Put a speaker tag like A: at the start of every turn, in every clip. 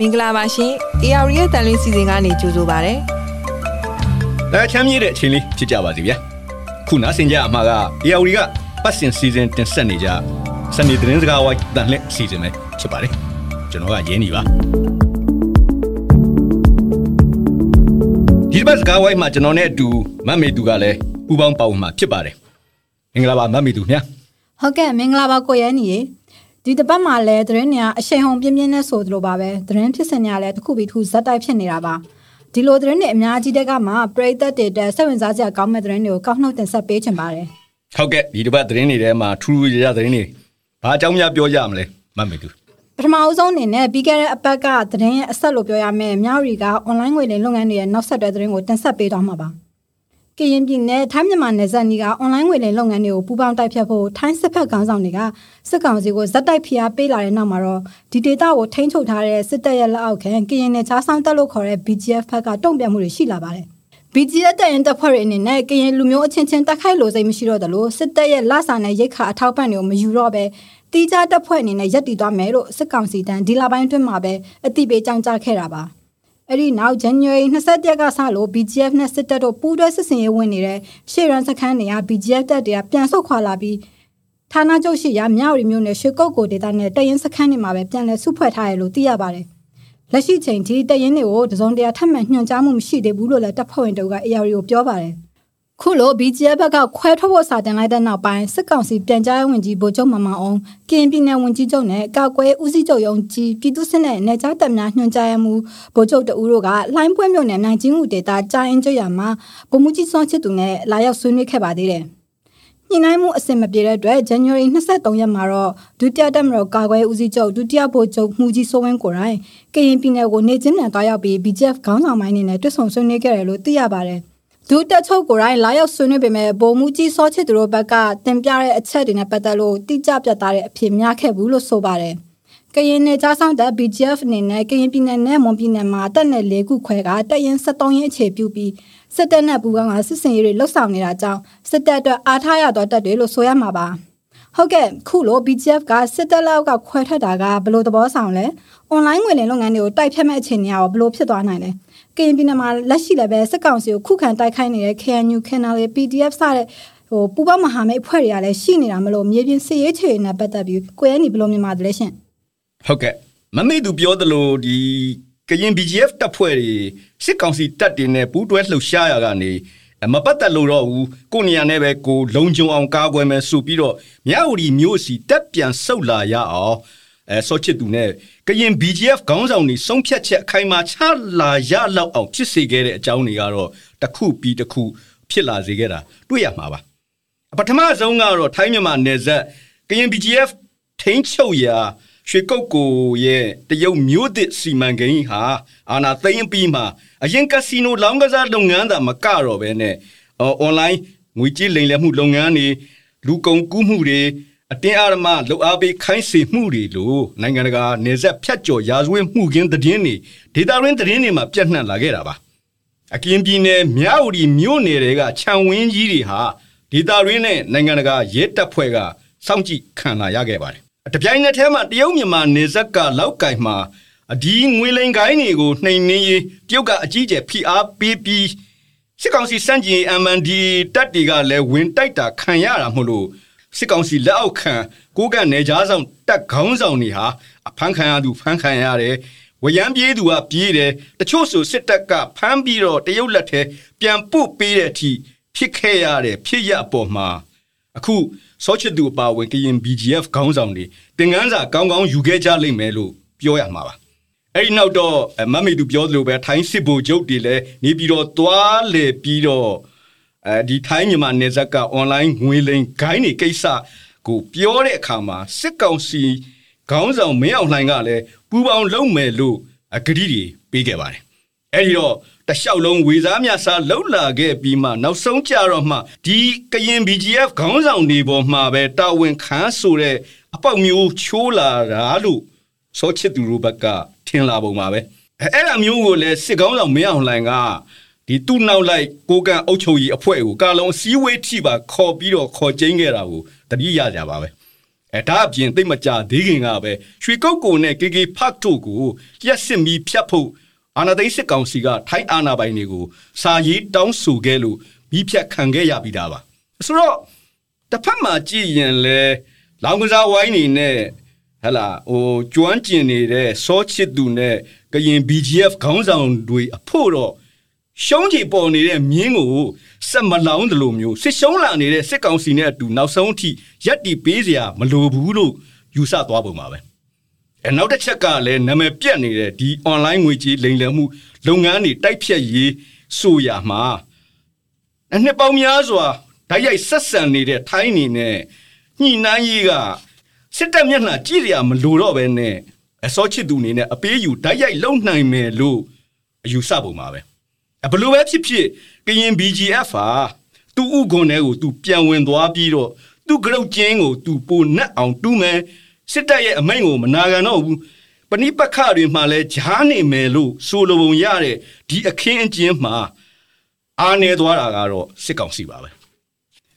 A: မင်္ဂလာပါရှင် AR ရဲ့တန်လင်းစီစဉ်ကနေကြိုဆိုပါရစေ။
B: ဒါချမ်းမြေ့တဲ့အချိန်လေးဖြစ်ကြပါစေဗျာ။ခုနာဆင်ကြအမှာက AR ကပတ်စင်စီစဉ်တင်ဆက်နေကြစနေသတင်းစကားဝိုင်းတန်လက်စီစဉ်ပဲဖြစ်ပါတယ်။ကျွန်တော်ကရင်းနေပါဒီဘတ်စကားဝိုင်းမှာကျွန်တော်နဲ့အတူမတ်မေသူကလည်းပူပေါင်းပါဝင်မှာဖြစ်ပါတယ်။မင်္ဂလာပါမတ်မေသူမြတ်။
C: ဟုတ်ကဲ့မင်္ဂလာပါကိုရဲနီရေ။ ဒီတပတ်မှာလည်းသတင်းတွေကအရှိန်ဟုန်ပြင်းပြင်းနဲ့ဆိုသလိုပါပဲသတင်းဖြစ်စဉ်တွေကလည်းတစ်ခုပြီးတစ်ခုဇက်တိုက်ဖြစ်နေတာပါဒီလိုသတင်းတွေအများကြီးတဲ့ကမှပရိသတ်တွေတက်စိတ်ဝင်စားစရာကောင်းမဲ့သတင်းတွေကိုကောက်နှုတ်တင်ဆက်ပေးချင်ပါတယ်
B: ဟုတ်ကဲ့ဒီတပတ်သတင်းတွေထဲမှာထူးထူးခြားခြားသတင်းတွေဘာအကြောင်းများပြောကြမလဲမမေသူ
C: ပထမအဆုံးအနေနဲ့ပြီးခဲ့တဲ့အပတ်ကသတင်းရဲ့အဆက်လို့ပြောရမယ်မြောက်ရီကအွန်လိုင်းငွေလိမ်လုပ်ငန်းတွေရဲ့နောက်ဆက်တွဲသတင်းကိုတင်ဆက်ပေးတော့မှာပါ ကရင်ပြည်နယ်ထိုင်းမြန်မာနယ်စပ်နီကအွန်လိုင်းငွေလိမ်လုပ်ငန်းတွေကိုပူးပေါင်းတိုက်ဖျက်ဖို့ထိုင်းစစ်ဖက်ခေါင်းဆောင်တွေကစစ်ကောင်စီကိုဇက်တိုက်ဖိအားပေးလာတဲ့နောက်မှာတော့ဒီဒေတာကိုထိန်းချုပ်ထားတဲ့စစ်တပ်ရဲ့လက်အောက်ခံကရင်နယ်ခြားဆောင်တပ်လို့ခေါ်တဲ့ BGF ဖက်ကတုံ့ပြန်မှုတွေရှိလာပါတယ်။ BGF တပ်ရင်တပ်ဖွဲ့တွေအနေနဲ့ကရင်လူမျိုးအချင်းချင်းတိုက်ခိုက်လို့စိတ်မရှိတော့တယ်လို့စစ်တပ်ရဲ့လဆာနဲ့ရိတ်ခါအထောက်ပံ့တွေကိုမယူတော့ပဲတီးခြားတပ်ဖွဲ့အနေနဲ့ရပ်တည်သွားမယ်လို့စစ်ကောင်စီတန်းဒီလပိုင်းအတွင်းမှာပဲအတိပေးကြောင်းကြားခဲ့တာပါ။ အဲ့ဒီနောက် January 21ရက်ကစလို့ BGF နဲ့စစ်တပ်တို့ပူးတွဲစစ်စင်ရေးဝင်နေတဲ့ရှေ့ရန်စခန်းတွေက BGF တပ်တွေကပြန်ဆုတ်ခွာလာပြီးဌာနချုပ်ရှိရာမြောက်ရီမျိုးနဲ့ရွှေကုတ်ကိုဒေသနဲ့တရင်စခန်းတွေမှာပဲပြန်လည်စုဖွဲ့ထားရလို့သိရပါတယ်။လက်ရှိချိန်ထိတရင်တွေကိုတစုံတရာထပ်မံညွှန်ကြားမှုမရှိသေးဘူးလို့လည်းတပ်ဖွဲ့ဝင်တို့က AR ကိုပြောပါတယ်။ ခုလို BGF ဘက်ကခွဲထုတ်ဖို့စာတင်လိုက်တဲ့နောက်ပိုင်းစစ်ကောင်စီပြန်ကြားရေးဝန်ကြီးဗိုလ်ချုပ်မမအောင်ကရင်ပြည်နယ်ဝန်ကြီးချုပ်နဲ့ကာကွယ်ဦးစီးချုပ်ရုံးကြီးပြည်သူ့စစ်နဲ့နယ်ခြားတပ်များညွှန်ကြားရမှုဗိုလ်ချုပ်တဦးတို့ကလိုင်းပွဲမြို့နယ်နိုင်ချင်းဦးဒေတာကြာရင်ကျွရမှာဗိုလ်မှူးကြီးစောချစ်သူနဲ့လာရောက်ဆွေးနွေးခဲ့ပါသေးတယ်။ညှိနှိုင်းမှုအဆင်မပြေတဲ့အတွက် January 23ရက်မှာတော့ဒုတိယတပ်မတော်ကာကွယ်ဦးစီးချုပ်ဒုတိယဗိုလ်ချုပ်မှုကြီးစိုးဝင်းကိုရိုင်းကရင်ပြည်နယ်ကိုနေချင်းနယ်တွားရောက်ပြီး BGF ခေါင်းဆောင်ပိုင်းနေနဲ့တွေ့ဆုံဆွေးနွေးခဲ့တယ်လို့သိရပါတယ်။ ဒုတက်ချုပ်ကိုယ်တိုင်လာရောက်ဆွေးနွေးပေမဲ့ဗိုလ်မှူးကြီးစောချစ်သူတို့ဘက်ကတင်ပြတဲ့အချက်တွေနဲ့ပတ်သက်လို့တိကျပြတ်သားတဲ့အဖြစ်များခဲ့ဘူးလို့ဆိုပါတယ်။ကရင်နယ်ကြားဆောင်တပ် BGF အနေနဲ့ကရင်ပြည်နယ်နဲ့မွန်ပြည်နယ်မှာတပ်နယ်၄ခုခွဲကတပ်ရင်း73ရင်းအခြေပြုပြီးစစ်တပ်နဲ့ပူးပေါင်းကစစ်စင်ရေးတွေလှုပ်ဆောင်နေတာကြောင့်စစ်တပ်အတွက်အားထားရသောတပ်တွေလို့ဆိုရမှာပါ။ ဟုတ်ကဲ့ခုလို BGF ကစစ်တပ်လောက်ကခွဲထွက်တာကဘယ်လိုသဘောဆောင်လဲ။ online ငွေလင်လုပ်ငန်းတွေကိုတိုက်ဖြတ်မဲ့အခြေအနေရောဘယ်လိုဖြစ်သွားနိုင်လဲ။ကရင်ပြည်နယ်မှာလက်ရှိလည်းပဲစစ်ကောင်စီကိုခုခံတိုက်ခိုက်နေတဲ့ KNU KNL PDF စတဲ့ဟိုပူပေါင်းမဟာမိတ်အဖွဲ့တွေကလည်းရှိနေတာမလို့မြေပြင်စစ်ရေးချေနဲ့ပတ်သက်ပြီးကိုရဲနီဘယ်လိုမြင်ပါတယ်လဲရှင်
B: ဟုတ်ကဲ့မမေသူပြောသလိုဒီကရင် BGF တပ်ဖွဲ့တွေစစ်ကောင်စီတပ်တွေနဲ့ပူးတွဲလှုပ်ရှားရကနေ မပတ်သက်လို့တော့ဘူးကိုနေရာနဲ့ပဲကိုလုံခြုံအောင်ကာကွယ်မယ်ဆိုပြီးတော့မြဝတီမျိုးစီတက်ပြန်ဆုတ်လာရအောင်အဲစောချစ်သူနဲ့ကရင် BGF ခေါင်းဆောင်တွေဆုံးဖြတ်ချက်အခိုင်အမာချလာရလောက်အောင်ဖြစ်စေခဲ့တဲ့အကြောင်းတွေကတော့တစ်ခုပြီးတစ်ခုဖြစ်လာစေခဲ့တာတွေ့ရမှာပါပထမဆုံးကတော့ထိုင်းမြန်မာနယ်စပ်ကရင် BGF ထိန်းချုပ်ရာ ရွှေကုတ်ကိုရဲ့တရုတ်မျိုးသစ်စီမံကိန်းဟာအာနာသိမ်းပြီးမှအရင်ကစီနိုလောင်းကစားလုပ်ငန်းသာမကတော့ဘဲနဲ့အွန်လိုင်းငွေကြေးလိမ်လည်မှုလုပ်ငန်းတွေလူကုန်ကူးမှုတွေအတင်းအဓမ္မလှုပ်အားပေးခိုင်းစေမှုတွေလိုနိုင်ငံတကာနေဆက်ဖြတ်ကျော်ရာဇဝတ်မှုကင်းသတင်းတွေဒေတာရင်းသတင်းတွေမှာပြန့်နှံ့လာခဲ့တာပါအကင်းပြည်နယ်မြဝတီမြို့နယ်တွေကခြံဝင်းကြီးတွေဟာဒေတာရင်းနဲ့နိုင်ငံတကာရဲတပ်ဖွဲ့ကစောင့်ကြည့်ခံလာရခဲ့ပါတယ် တပြိုင်နက်တည်းမှာတရုတ်မြန်မာနေဆက်ကလောက်ကင်မှာအဒီငွေလိန်ကိုင်းတွေကိုနှိမ်နှင်းရေးတရုတ်ကအကြီးကျယ်ဖိအားပေးပြီးစစ်ကောင်စီစန့်ကျင် MND တပ်တွေကလည်းဝင်တိုက်တာခံရတာမို့လို့စစ်ကောင်စီလက်အောက်ခံကိုကန့်နယ်ကြားဆောင်တက်ခေါင်းဆောင်တွေဟာအဖမ်းခံရသူဖမ်းခံရတယ်ဝရမ်းပြေးသူကပြေးတယ်တချို့ဆိုစစ်တပ်ကဖမ်းပြီးတော့တရုတ်လက်ထဲပြန်ပို့ပေးတဲ့အထိဖြစ်ခဲ့ရတဲ့ဖြစ်ရအပေါ်မှာ အခုစောချစ်သူအပါဝင်ကရင် BGF ခေါင်းဆောင်တွေသင်ငန်းစာကောင်းကောင်းယူခဲ့ကြလိမ့်မယ်လို့ပြောရမှာပါအဲ့ဒီနောက်တော့မမေသူပြောသလိုပဲထိုင်းစစ်ဗိုလ်ချုပ်တွေလည်းနေပြီးတော့သွားလေပြီးတော့အဲဒီထိုင်းမြန်မာနယ်စပ်ကအွန်လိုင်းငွေလိမ်ဂိုင်းတွေကိစ္စကိုပြောတဲ့အခါမှာစစ်ကောင်စီခေါင်းဆောင်မင်းအောင်လှိုင်ကလည်းပူပေါင်းလုပ်မယ်လို့အကြိတွေပေးခဲ့ပါတယ်။ အဲဒီတော့တလျှောက်လုံးဝေစားမြစားလှုပ်လာခဲ့ပြီးမှနောက်ဆုံးကြတော့မှဒီကရင် BGF ခေါင်းဆောင်တွေပေါ်မှာပဲတာဝန်ခံဆိုတဲ့အပေါက်မျိုးချိုးလာတာလို့စောချစ်သူတို့ဘက်ကထင်လာပုံပါပဲ။အဲအဲ့လိုမျိုးကိုလည်းစစ်ကောင်းဆောင်မင်းအောင်လှိုင်ကဒီသူ့နောက်လိုက်ကိုကန်အုပ်ချုပ်ရေးအဖွဲ့ကိုကာလုံးစည်းဝေးထိပါခေါ်ပြီးတော့ခေါ်ကျင်းခဲ့တာကိုတတိရကြပါပဲအဲဒါအပြင်သိမကြသေးခင်ကပဲရွှေကုတ်ကိုနဲ့ KK Park တို့ကိုလျှက်စစ်မီဖြတ်ဖို့ အာဏာသိမ်းစစ်ကောင်စီကထိုင်းအာဏာပိုင်တွေကိုစာရေးတောင်းဆိုခဲ့လို့မိဖြတ်ခံခဲ့ရပြီးသားပါဆိုတော့တစ်ဖက်မှာကြည့်ရင်လဲလောင်ကစားဝိုင်းနေနဲ့ဟလာဟိုကျွမ်းကျင်နေတဲ့စောချစ်သူနဲ့ကရင် BGF ခေါင်းဆောင်တွေအဖို့တော့ရှုံးချေပေါ်နေတဲ့မြင်းကိုစက်မလောင်းတယ်လို့မျိုးစစ်ရှုံးလာနေတဲ့စစ်ကောင်စီနဲ့အတူနောက်ဆုံးအထိရက်တီပေးစရာမလိုဘူးလို့ယူဆသွားပုံပါပဲ အဲနောက်တစ်ချက်ကလည်းနာမည်ပြတ်နေတဲ့ဒီ online ငွေကြေးလိမ်လည်မှုလုပ်ငန်းတွေတိုက်ဖြတ်ရေးဆိုရမှာအနှစ်ပေါင်းများစွာဓာတ်ရိုက်ဆက်ဆံနေတဲ့ထိုင်းနေနဲ့ညှိနှိုင်းရေးကစစ်တပ်မျက်နှာကြည့်ရမလို့တော့ပဲနဲ့အစောချစ်သူအနေနဲ့အပေးယူဓာတ်ရိုက်လုံနိုင်မယ်လို့အယူဆပုံပါပဲဘလို့ပဲဖြစ်ဖြစ်ကရင် BGF ဟာသူ့ဥကွန်ထဲကိုသူပြန်ဝင်သွားပြီးတော့သူ့ကြောက်ကျင်းကိုသူပိုနှက်အောင်တူးမယ် စစ်တပ်ရဲ့အမိန့်ကိုမနာခံတော့ဘူးပဏိပခတွေမှလည်းဂျားနေမယ်လို့ဆိုလိုပုံရတဲ့ဒီအခင်းအကျင်းမှာအားနေသွားတာကတော့စစ်ကောင်စီပါပဲ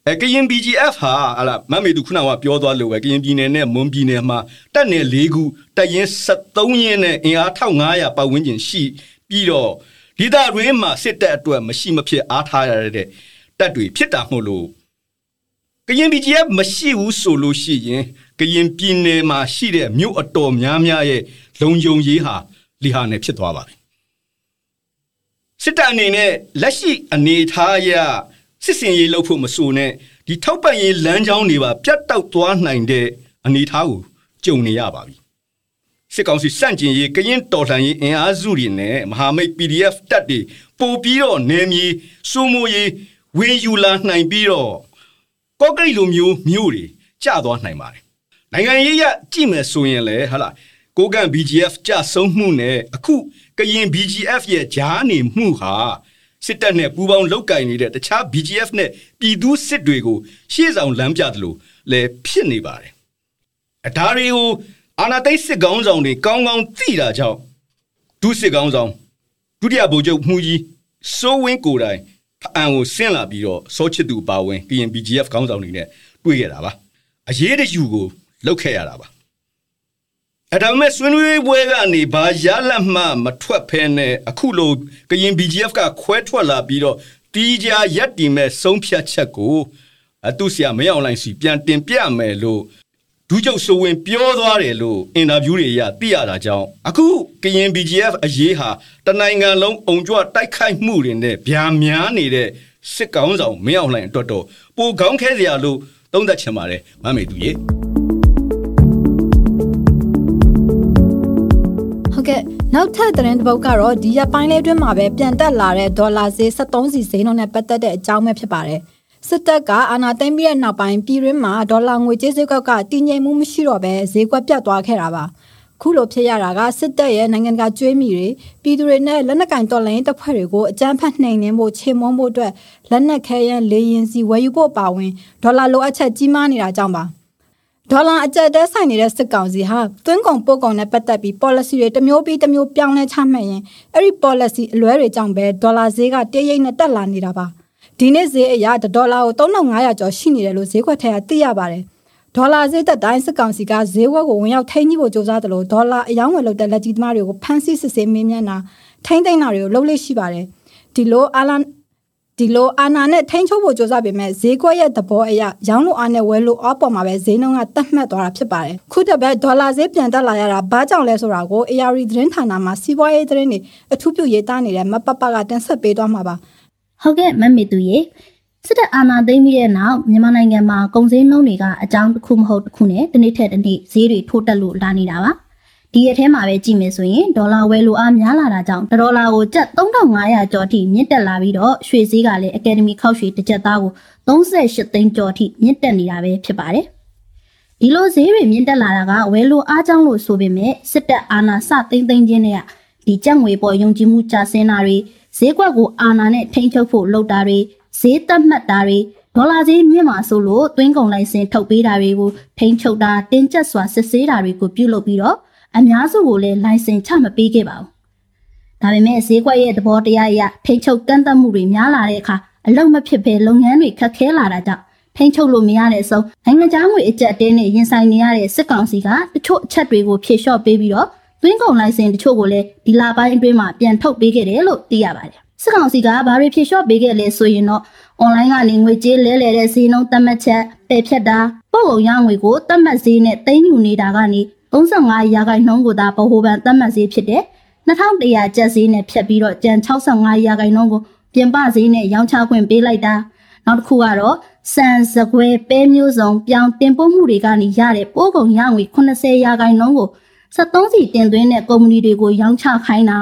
B: အဲကရင် BGF ဟာဟလာမမေသူခုနကပြောသွားလို့ပဲကရင်ပြည်နယ်နဲ့မွန်ပြည်နယ်မှာတက်နယ်၄ခုတက်ရင်73ရင်းနဲ့အင်အား1500ပတ်ဝန်းကျင်ရှိပြီးတော့ဒေသတွင်းမှာစစ်တပ်အတွက်မရှိမဖြစ်အားထားရတဲ့တပ်တွေဖြစ်တာမို့လို့ ကရင် BGF မရှိဘူးဆိုလို့ရှိရင်ကရင်ပြည်နယ်မှာရှိတဲ့မြို့အတော်များများရဲ့လုံခြုံရေးဟာလီဟာနဲ့ဖြစ်သွားပါပြီစစ်တပ်အနေနဲ့လက်ရှိအနေထားအရစစ်စင်ရေးလုပ်ဖို့မဆိုနဲ့ဒီထောက်ပံ့ရေးလမ်းကြောင်းတွေပါပြတ်တောက်သွားနိုင်တဲ့အနေထားကိုကြုံနေရပါပြီစစ်ကောင်စီစန့်ကျင်ရေးကရင်တော်လှန်ရေးအင်အားစုတွေနဲ့မဟာမိတ် PDF တပ်တွေပို့ပြီးတော့နေမြေစိုးမိုးရေးဝေယူလာနိုင်ပြီးတော့ ကော့ကရိတ်လိုမျိုးမျိုးတွေကျသွားနိုင်ပါတယ်နိုင်ငံရေးရကြည့်မယ်ဆိုရင်လည်းဟာလားကိုကန် BGF ကြဆုံးမှုနဲ့အခုကရင် BGF ရဲ့ဂျားနေမှုဟာစစ်တပ်နဲ့ပူးပေါင်းလောက်ကင်နေတဲ့တခြား BGF နဲ့ပြည်သူစစ်တွေကိုရှေ့ဆောင်လမ်းပြတယ်လို့လည်းဖြစ်နေပါတယ်အဒါတွေကိုအာနာသိစစ်ကောင်းဆောင်တွေကောင်းကောင်းသိတာကြောင့်ဒုစစ်ကောင်းဆောင်ဒုတိယဗိုလ်ချုပ်မှုကြီးစိုးဝင်းကိုတိုင် အံကိုဆင်းလာပြီးတော့စောချစ်သူပါဝင် KN BGF ကောင်းဆောင်တွေနဲ့တွေ့ခဲ့တာပါအရေးတယူကိုလောက်ခဲ့ရတာပါအဲ့ဒါမဲ့ဆွေးနွေးပွဲကနေဘာရလက်မှမထွက်ဖဲနဲ့အခုလိုကရင် BGF ကခွဲထွက်လာပြီးတော့တီးကြရက်တီမဲ့ဆုံးဖြတ်ချက်ကိုအတူဆရာမင်းအောင်လိုင်းစီပြန်တင်ပြမယ်လို့ ဒူးချုပ်ဆိုဝင်ပြောသွားတယ်လို့အင်တာဗျူးတွေအရသိရတာကြောင့်အခုကရင် BGF အရေးဟာတနိုင်ငံလုံးအုံကြွတိုက်ခိုက်မှုတွေနဲ့ဗျာများနေတဲ့စစ်ကောင်းဆောင်မင်းအောင်လှိုင်အတွက်တော့ပိုကောင်းခဲစရာလို့သုံးသပ်ချင်ပါတယ်မမေသူရေ
C: ဟုတ်ကဲ့နောက်ထပ်သတင်းတစ်ပုဒ်ကတော့ဒီရက်ပိုင်းလေးအတွင်းမှာပဲပြန်တက်လာတဲ့ဒေါ်လာဈေး73စီဈေးနှုန်းနဲ့ပတ်သက်တဲ့အကြောင်းပဲဖြစ်ပါတယ် စစ်တပ်ကအာဏာသိမ်းပြီးတဲ့နောက်ပိုင်းပြည်တွင်းမှာဒေါ်လာငွေကြေးဈေးကွက်ကတည်ငြိမ်မှုမရှိတော့ဘဲဈေးကွက်ပြတ်သွားခဲ့တာပါခုလိုဖြစ်ရတာကစစ်တပ်ရဲ့နိုင်ငံကကျွေးမိတွေပြည်သူတွေနဲ့လက်နက်ကင်တော်လှန်ရေးတပ်ဖွဲ့တွေကိုအကြမ်းဖက်နှိမ်နင်းဖို့ချေမွန်းဖို့အတွက်လက်နက်ခဲယမ်းလေရင်စီဝယ်ယူဖို့ပါဝင်ဒေါ်လာလိုအပ်ချက်ကြီးမားနေတာကြောင့်ပါဒေါ်လာအကျပ်တဲဆိုင်နေတဲ့စစ်ကောင်စီဟာသွင်းကုန်ပို့ကုန်နဲ့ပတ်သက်ပြီး policy တွေတစ်မျိုးပြီးတစ်မျိုးပြောင်းလဲချမှတ်ရင်အဲ့ဒီ policy အလွဲတွေကြောင့်ပဲဒေါ်လာဈေးကတရိပ်နဲ့တက်လာနေတာပါ ဒီနေ့ဈေးအရဒေါ်လာကို3500ကျော်ရှိနေတယ်လို့ဈေးကွက်ထဲကသိရပါတယ်ဒေါ်လာဈေးသက်တိုင်းစစ်ကောင်စီကဈေးဝက်ကိုဝင်ရောက်ထိန်းကြီးဖို့ကြိုးစားတယ်လို့ဒေါ်လာအယောင်းဝယ်လုပ်တဲ့လက်ကြီးသမားတွေကိုဖမ်းဆီးစစ်ဆေးမေးမြန်းတာထိန်းသိမ်းတာတွေကိုလုပ်လို့ရှိပါတယ်ဒီလိုအာလန်ဒီလိုအာနာနဲ့ထိန်းချုပ်ဖို့ကြိုးစားပေမဲ့ဈေးကွက်ရဲ့သဘောအရရောင်းလို့အားနဲ့ဝယ်လို့အောက်ပေါ်မှာပဲဈေးနှုန်းကတက်မှတ်သွားတာဖြစ်ပါတယ်ခုတပတ်ဒေါ်လာဈေးပြန်တက်လာရတာဘာကြောင့်လဲဆိုတာကို AR သတင်းဌာနမှာစီးပွားရေးသတင်းတွေအထူးပြုရေးသားနေတဲ့မပပကတင်ဆက်ပေးသွားမှာပါ
D: ဟုတ်ကဲ့မမေသူရေစစ်တပ်အာဏာသိမ်းပြီးတဲ့နောက်မြန်မာနိုင်ငံမှာကုန်စည်နှုန်းတွေကအကြောင်းတစ်ခုမဟုတ်တစ်ခုနဲ့တစ်နေ့ထက်တစ်နေ့ဈေးတွေထိုးတက်လို့လာနေတာပါဒီအထဲမှာပဲကြည့်မယ်ဆိုရင်ဒေါ်လာဝယ်လိုအားများလာတာကြောင့်ဒေါ်လာကိုကျပ်3500ကျော်ထိမြင့်တက်လာပြီးတော့ရွှေဈေးကလည်းအကယ်ဒမီခောက်ရွှေတစ်ကျပ်သားကို38သိန်းကျော်ထိမြင့်တက်နေတာပဲဖြစ်ပါတယ်ဒီလိုဈေးတွေမြင့်တက်လာတာကဝယ်လိုအားကြောင့်လို့ဆိုပေမဲ့စစ်တပ်အာဏာစသိမ်းသိမ်းခြင်းနဲ့ဒီကြက်ငွေပေါ်ယုံကြည်မှုကျဆင်းတာတွေ ဈေးကွက်ကိုအာဏာနဲ့ထိန်းချုပ်ဖို့လုပ်တာတွေဈေးသက်မှတ်တာတွေဒေါ်လာဈေးမြင့်မှာဆိုလို့သွင်းကုန်လိုင်စင်ထုတ်ပေးတာတွေကိုထိန်းချုပ်တာတင်းကျပ်စွာစစ်ဆေးတာတွေကိုပြုလုပ်ပြီးတော့အများစုကိုလည်းလိုင်စင်ချမပေးခဲ့ပါဘူး။ဒါပေမဲ့ဈေးကွက်ရဲ့သဘောတရားအရထိန်းချုပ်ကန့်သတ်မှုတွေများလာတဲ့အခါအလုံမဖြစ်ဘဲလုပ်ငန်းတွေခက်ခဲလာတာကြောင့်ထိန်းချုပ်လို့မရတဲ့အဆုံးနိုင်ငံခြားငွေအကျပ်အတင်းနဲ့ရင်ဆိုင်နေရတဲ့စစ်ကောင်စီကတချို့အချက်တွေကိုဖြေလျှော့ပေးပြီးတော့ သွင်းကုန်လိုင်စင်တချို့ကိုလည်းဒီလပိုင်းအတွင်းမှာပြန်ထုတ်ပေးခဲ့တယ်လို့သိရပါတယ်။စစ်ကောင်စီကဘာတွေဖြေလျှော့ပေးခဲ့လဲဆိုရင်တော့ online ကနေငွေကြေးလဲလှယ်တဲ့ဈေးနှုန်းသတ်မှတ်ချက်ပယ်ဖြတ်တာပို့ကုန်ရငွေကိုသတ်မှတ်ဈေးနဲ့သိမ်းယူနေတာကနေ35ရာခိုင်နှုန်းကိုသာဗဟိုဘဏ်သတ်မှတ်ဈေးဖြစ်တဲ့2100ကျပ်ဈေးနဲ့ဖြတ်ပြီးတော့ကျန်65ရာခိုင်နှုန်းကိုပြင်ပဈေးနဲ့ရောင်းချခွင့်ပေးလိုက်တာနောက်တစ်ခုကတော့စံစကွဲပဲမျိုးစုံပြောင်းတင်ပို့မှုတွေကနေရတဲ့ပို့ကုန်ရငွေ80ရာခိုင်နှုန်းကို 73စီတင်သွင်းတဲ့ကုမ္ပဏီတွေကိုရောင်းချခိုင်းတာ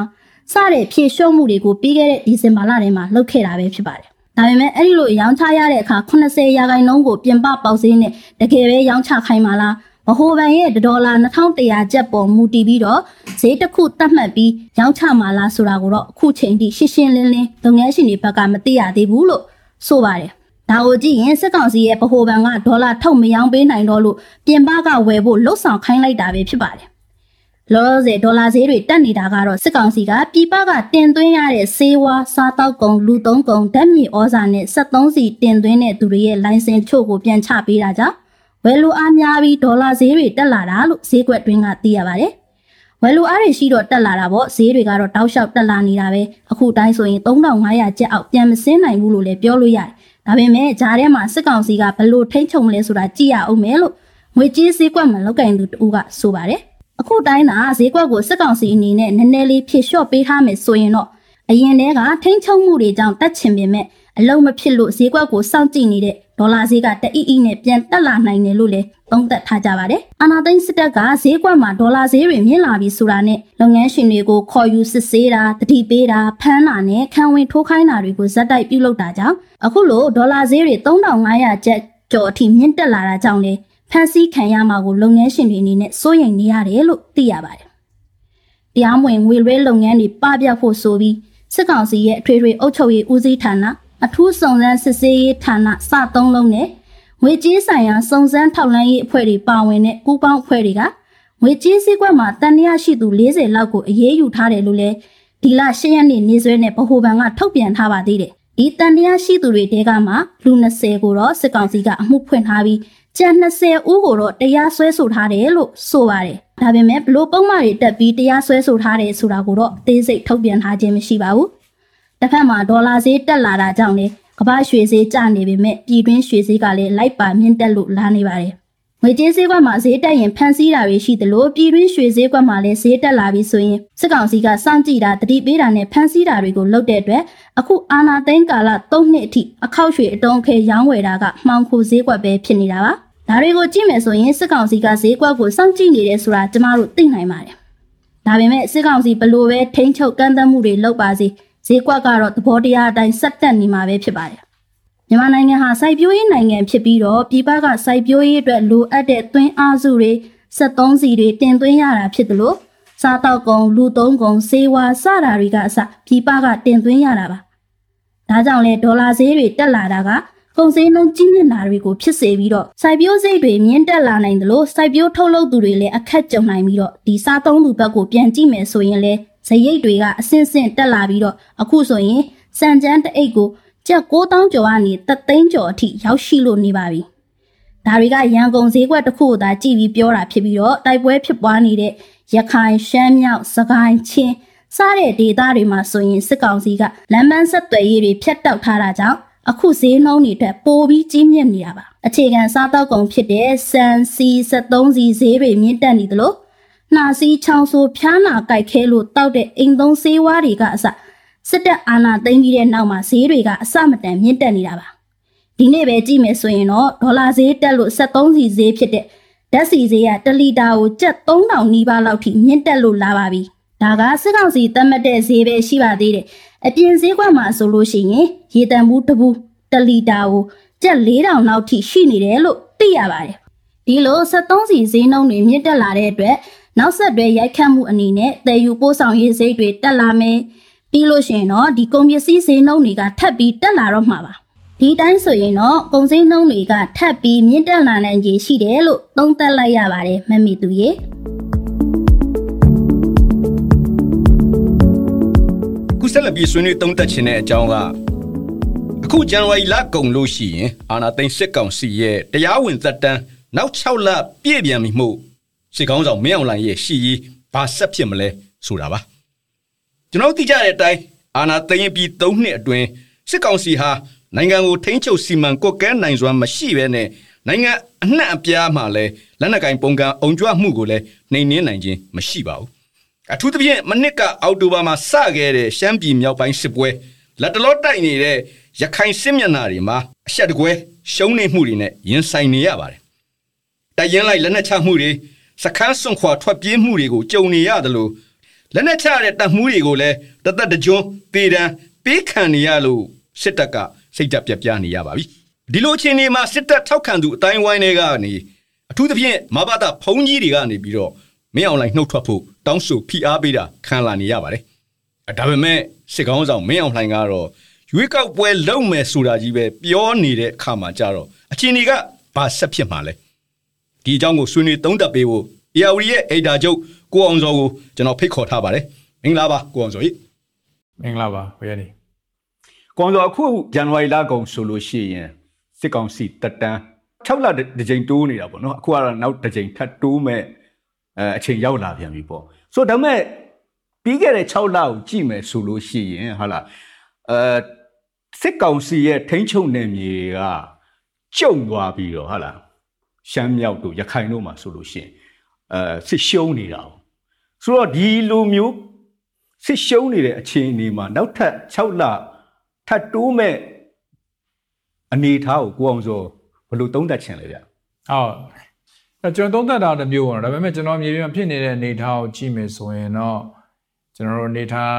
D: စတဲ့ဖြည့်လျှော့မှုတွေကိုပြီးခဲ့တဲ့ဒီဇင်ဘာလထဲမှာလုပ်ခဲ့တာပဲဖြစ်ပါတယ်ဒါပေမဲ့အဲ့ဒီလိုရောင်းချရတဲ့အခါ80ရာခိုင်နှုန်းကိုပြင်ပပေါက်ဈေးနဲ့တကယ်ပဲရောင်းချခိုင်းပါလားဗဟိုဘဏ်ရဲ့ဒေါ်လာ2100ကျပ်ပေါ်မူတည်ပြီးတော့ဈေးတစ်ခုတတ်မှတ်ပြီးရောင်းချမှာလားဆိုတာကိုတော့အခုချိန်ထိရှင်းရှင်းလင်းလင်းလုပ်ငန်းရှင်တွေဘက်ကမသိရသေးဘူးလို့ဆိုပါတယ်။ဒါကိုကြည့်ရင်စစ်ကောင်စီရဲ့ဗဟိုဘဏ်ကဒေါ်လာထုတ်မရောင်းပေးနိုင်တော့လို့ပြင်ပကဝယ်ဖို့လှုပ်ဆောင်ခိုင်းလိုက်တာပဲဖြစ်ပါတယ်။ လောလောဆယ်ဒေါ်လာဈေးတွေတက်နေတာကတော့စစ်ကောင်စီကပြည်ပကတင်သွင်းရတဲ့ဆေးဝါးစားတောက်ကုန်လူသုံးကုန်ဓာတ်မြေဩဇာနဲ့73စီတင်သွင်းတဲ့သူတွေရဲ့လိုင်စင်ချို့ကိုပြန်ချပေးတာကြောင့်ဝယ်လိုအားများပြီးဒေါ်လာဈေးတွေတက်လာတာလို့ဈေးကွက်တွင်းကသိရပါတယ်။ဝယ်လိုအားတွေရှိတော့တက်လာတာပေါ့ဈေးတွေကတော့တောက်လျှောက်တက်လာနေတာပဲအခုတိုင်းဆိုရင်3500ကျပ်အောက်ပြန်မစင်းနိုင်ဘူးလို့လည်းပြောလို့ရတယ်။ဒါပေမဲ့ဂျားထဲမှာစစ်ကောင်စီကဘလို့ထိန်းချုပ်မလဲဆိုတာကြည့်ရအောင်မယ်လို့ငွေကြေးဈေးကွက်မှာလောက်ကင်သူတူကဆိုပါတယ်။ အခုတိုင်းသာဈေးကွက်ကိုစစ်ကောင်စီအနေနဲ့နည်းနည်းလေးဖြည့်လျှော့ပေးထားမယ်ဆိုရင်တော့အရင်တည်းကထိန်းချုပ်မှုတွေကြောင့်တက်ချင်ပေမဲ့အလုံးမဖြစ်လို့ဈေးကွက်ကိုစောင့်ကြည့်နေတဲ့ဒေါ်လာဈေးကတအီအီနဲ့ပြန်တက်လာနိုင်တယ်လို့လည်းသုံးသပ်ထားကြပါတယ်။အာနာသိန်းစစ်တပ်ကဈေးကွက်မှာဒေါ်လာဈေးတွေမြင့်လာပြီဆိုတာနဲ့လုပ်ငန်းရှင်တွေကိုခေါ်ယူစစ်ဆေးတာတတိပေးတာဖမ်းတာနဲ့ခံဝင်ထိုးခိုင်းတာတွေကိုဇက်တိုက်ပြုလုပ်တာကြောင့်အခုလိုဒေါ်လာဈေးတွေ3500ကျပ်ကျော်အထိမြင့်တက်လာတာကြောင့်လေ ဖန်ဆီးခံရမှာကိုလုပ်ငန်းရှင်တွေအနေနဲ့စိုးရိမ်နေရတယ်လို့သိရပါတယ်။တရားမဝင်ငွေလွှဲလုပ်ငန်းတွေပပျောက်ဖို့ဆိုပြီးစစ်ကောင်စီရဲ့အထွေထွေအုပ်ချုပ်ရေးဦးစီးဌာနအထူးစုံစမ်းစစ်ဆေးရေးဌာနစသုံးလုံးနဲ့ငွေကြေးဆိုင်ရာစုံစမ်းထောက်လှမ်းရေးအဖွဲ့တွေပါဝင်တဲ့ပူးပေါင်းအဖွဲ့တွေကငွေကြေးစည်းကွက်မှာတန်ရရှိသူ40လောက်ကိုအရေးယူထားတယ်လို့လည်းဒီလ10ရက်နေ့နေ့စွဲနဲ့ဗဟိုဘဏ်ကထုတ်ပြန်ထားပါသေးတယ်။ဒီတန်တရားရှိသူတွေတဲကမှလူ20ကိုတော့စစ်ကောင်စီကအမှုဖွင့်ထားပြီး ကျန်20ဦးကိုတော့တရားစွဲဆိုထားတယ်လို့ဆိုပါတယ်။ဒါပေမဲ့ဘလို့ပုံမှန်တွေတက်ပြီးတရားစွဲဆိုထားတယ်ဆိုတာကိုတော့အသေးစိတ်ထုတ်ပြန်ထားခြင်းမရှိပါဘူး။တစ်ဖက်မှာဒေါ်လာဈေးတက်လာတာကြောင့်လေကမ္ဘာရွှေဈေးကျနေပေမဲ့ပြည်တွင်းရွှေဈေးကလည်းလိုက်ပါမြင့်တက်လို့လာနေပါတယ်။ငွေကြေးဈေးကွက်မှာဈေးတက်ရင်ဖန်ဆီးတာတွေရှိသလိုပြည်တွင်းရွှေဈေးကွက်မှာလည်းဈေးတက်လာပြီဆိုရင်စစ်ကောင်စီကစောင့်ကြည့်တာတတိပေးတာနဲ့ဖန်ဆီးတာတွေကိုလုပ်တဲ့အတွက်အခုအာနာသိန်းကာလ3နှစ်အထိအခောက်ရွှေအတုံးခဲရောင်းဝယ်တာကမှောင်ခိုဈေးကွက်ပဲဖြစ်နေတာပါ။ ဒါတွေကိုကြည့်မယ်ဆိုရင်စစ်ကောင်စီကဈေးကွက်ကိုစောင့်ကြည့်နေတယ်ဆိုတာကျမတို့သိနိုင်ပါတယ်။ဒါပေမဲ့စစ်ကောင်စီဘလို့ပဲထိန်းချုပ်ကန့်သတ်မှုတွေလုပ်ပါစေဈေးကွက်ကတော့သဘောတရားအတိုင်းဆက်တက်နေမှာပဲဖြစ်ပါတယ်။မြန်မာနိုင်ငံဟာစိုက်ပျိုးရေးနိုင်ငံဖြစ်ပြီးတော့ပြည်ပကစိုက်ပျိုးရေးအတွက်လိုအပ်တဲ့သွင်းအားစုတွေ73စီတွေတင်သွင်းရတာဖြစ်တယ်လို့စားတောက်ကုန်လူသုံးကုန်စေဝါစတာတွေကအစပြည်ပကတင်သွင်းရတာပါ။ဒါကြောင့်လေဒေါ်လာဈေးတွေတက်လာတာက ကုန်စည်နှုန်းကြီးမြင့်တာတွေကိုဖြစ်စေပြီးတော့စိုက်ပျိုးစိတ်တွေမြင့်တက်လာနိုင်တယ်လို့စိုက်ပျိုးထုတ်လုပ်သူတွေလည်းအခက်ကြုံနိုင်ပြီးတော့ဒီစားသုံးသူဘက်ကိုပြန်ကြည့်မယ်ဆိုရင်လည်းဇရိတ်တွေကအဆင့်ဆင့်တက်လာပြီးတော့အခုဆိုရင်စံကြမ်းတအိတ်ကိုကျပ်9000ကျော်ကနေ3သိန်းကျော်အထိရောက်ရှိလို့နေပါပြီ။ဒါတွေကရန်ကုန်ဈေးကွက်တစ်ခုကိုသာကြည့်ပြီးပြောတာဖြစ်ပြီးတော့တိုက်ပွဲဖြစ်ပွားနေတဲ့ရခိုင်ရှမ်းမြောက်စကိုင်းချင်းစားတဲ့ဒေသတွေမှာဆိုရင်စစ်ကောင်စီကလမ်းမဆက်သွယ်ရေးတွေဖြတ်တောက်ထားတာကြောင့် အခုဈေးနှုန်းတွေအတွက်ပိုပြီးကြီးမြင့်နေတာပါအခြေခံစားတောက်ကုန်ဖြစ်တဲ့စံစီ73စီဈေးတွေမြင့်တက်နေသလိုနှာစီးချောင်းဆိုးဖျားနာကြိုက်ခဲလို့တောက်တဲ့အိမ်သုံးဆေးဝါးတွေကအစစစ်တပ်အာဏာသိမ်းပြီးတဲ့နောက်မှာဈေးတွေကအစမတန်မြင့်တက်နေတာပါဒီနေ့ပဲကြည့်မယ်ဆိုရင်တော့ဒေါ်လာဈေးတက်လို့73စီဈေးဖြစ်တဲ့ဓာတ်စီဈေးက1လီတာကိုကျပ်3000နီးပါးလောက်ထိမြင့်တက်လို့လာပါပြီဒါကစစ်ကောင်စီသတ်မှတ်တဲ့ဈေးပဲရှိပါသေးတယ် အပြင်ဈေးကွက်မှာဆိုလို့ရှိရင်ရေတံဘူးတဘူး1လီတာကိုကျပ်4000လောက်ထိရှိနေတယ်လို့သိရပါတယ်ဒီလို73စီဈေးနှုန်းတွေမြင့်တက်လာတဲ့အတွက်နောက်ဆက်တွဲရိုက်ခတ်မှုအနေနဲ့တည်ယူပို့ဆောင်ရေးစိတ်တွေတက်လာမယ်ပြီးလို့ရှိရင်တော့ဒီကုန်ပစ္စည်းဈေးနှုန်းတွေကထပ်ပြီးတက်လာတော့မှာပါဒီတိုင်းဆိုရင်တော့ကုန်စည်နှုန်းတွေကထပ်ပြီးမြင့်တက်လာနိုင်ခြေရှိတယ်လို့သုံးသပ်လိုက်ရပါတယ်မမီသူရေ
B: ခုဆက်လက်ပြီးဆွေးနွေးသုံးသပ်ခြင်းတဲ့အကြောင်းကအခုဇန်နဝါရီလကုန်လို့ရှိရင်အာနာသိန်းစစ်ကောင်စီရဲ့တရားဝင်သက်တမ်းနောက်6လပြည့်ပြန်ပြီမို့စစ်ကောင်းဆောင်မင်းအောင်လှိုင်ရဲ့ရှီရေးဘာဆက်ဖြစ်မလဲဆိုတာပါကျွန်တော်သိကြတဲ့အတိုင်းအာနာသိန်းပြီး3နှစ်အတွင်းစစ်ကောင်စီဟာနိုင်ငံကိုထိန်းချုပ်စီမံကွက်ကဲနိုင်စွမ်းမရှိဘဲနဲ့နိုင်ငံအနှံ့အပြားမှာလည်းလက်နက်ကင်ပုံကံအုံကြွမှုကိုလည်းနှိမ်နင်းနိုင်ခြင်းမရှိပါဘူး အထူးသဖြင့်မနစ်ကအောက်တိုဘာမှာစခဲ့တဲ့ရှမ်းပြည်မြောက်ပိုင်းစစ်ပွဲလက်တလောတိုက်နေတဲ့ရခိုင်စစ်မျက်နှာတွေမှာအဆက်တကွဲရှုံးနေမှုတွေနဲ့ရင်ဆိုင်နေရပါတယ်။တရင်လိုက်လက်နက်ချမှုတွေစခန်းစွန့်ခွာထွက်ပြေးမှုတွေကိုကြုံနေရတယ်လို့လက်နက်ချတဲ့တပ်မှုတွေကိုလည်းတသက်တကြွပေတံပေးခံနေရလို့စစ်တပ်ကစိတ်ဓာတ်ပြပြနေရပါပြီ။ဒီလိုအခြေအနေမှာစစ်တပ်ထောက်ခံသူအတိုင်းဝိုင်းတွေကနေအထူးသဖြင့်မဘာသာဖုံးကြီးတွေကနေပြီးတော့မင်းအောင်လှိုင်နှုတ်ထွက်ဖို့ တောင်းဆိုဖိအားပေးတာခံလာနေရပါတယ်။ဒါပေမဲ့စစ်ကောင်းဆောင်မင်းအောင်လှိုင်ကတော့ရွေးကောက်ပွဲလုပ်မယ်ဆိုတာကြီးပဲပြောနေတဲ့အခါမှာကြတော့အချင်းတွေကဘာဆက်ဖြစ်မှာလဲဒီအကြောင်းကိုဆွေးနွေးသုံးသပ်ပေးဖို့ ARD ရဲ့အိဒါချုပ်ကိုအောင်စောကိုကျွန်တော်ဖိတ်ခေါ်ထားပါတယ်မင်္ဂလာပါကိုအောင်စောကြီး
E: မင်္ဂလာပါဘယ်ရည်
B: ကိုအောင်စောအခုဇန်နဝါရီလကုန်ဆိုလို့ရှိရင်စစ်ကောင်စီတက်တန်း6လတစ်ကြိမ်တိုးနေတာပေါ့နော်အခုကတော့နောက်တစ်ကြိမ်ထပ်တိုးမဲ့ အဲအချိန်ရောက်လာပြန်ပြီပေါ့ဆိုတော့ဒါမဲ့ပြီးခဲ့တဲ့6လကိုကြည့်မယ်ဆိုလို့ရှိရင်ဟာလားအဲစစ်ကောင်စီရဲ့ထိန်းချုပ်နယ်မြေကကျုံသွားပြီးတော့ဟာလားရှမ်းမြောက်တို့ရခိုင်တို့မှာဆိုလို့ရှိရင်အဲစစ်ရှုံးနေတာ哦ဆိုတော့ဒီလိုမျိုးစစ်ရှုံးနေတဲ့အခြေအနေမှာနောက်ထပ်6လထပ်တိုးမဲ့အနေထားကိုကိုအောင်စောဘယ်လိုသုံးသပ်ချင်လဲဗျ
E: ဟုတ်အဲ ကျွန်တော်သုံးသပ်တာတစ်မျိုးပေါ့နော်ဒါပေမဲ့ကျွန်တော်မြေပြင်မှာဖြစ်နေတဲ့အနေအထားကိုကြည့်မယ်ဆိုရင်တော့ကျွန်တော်တို့အနေအထား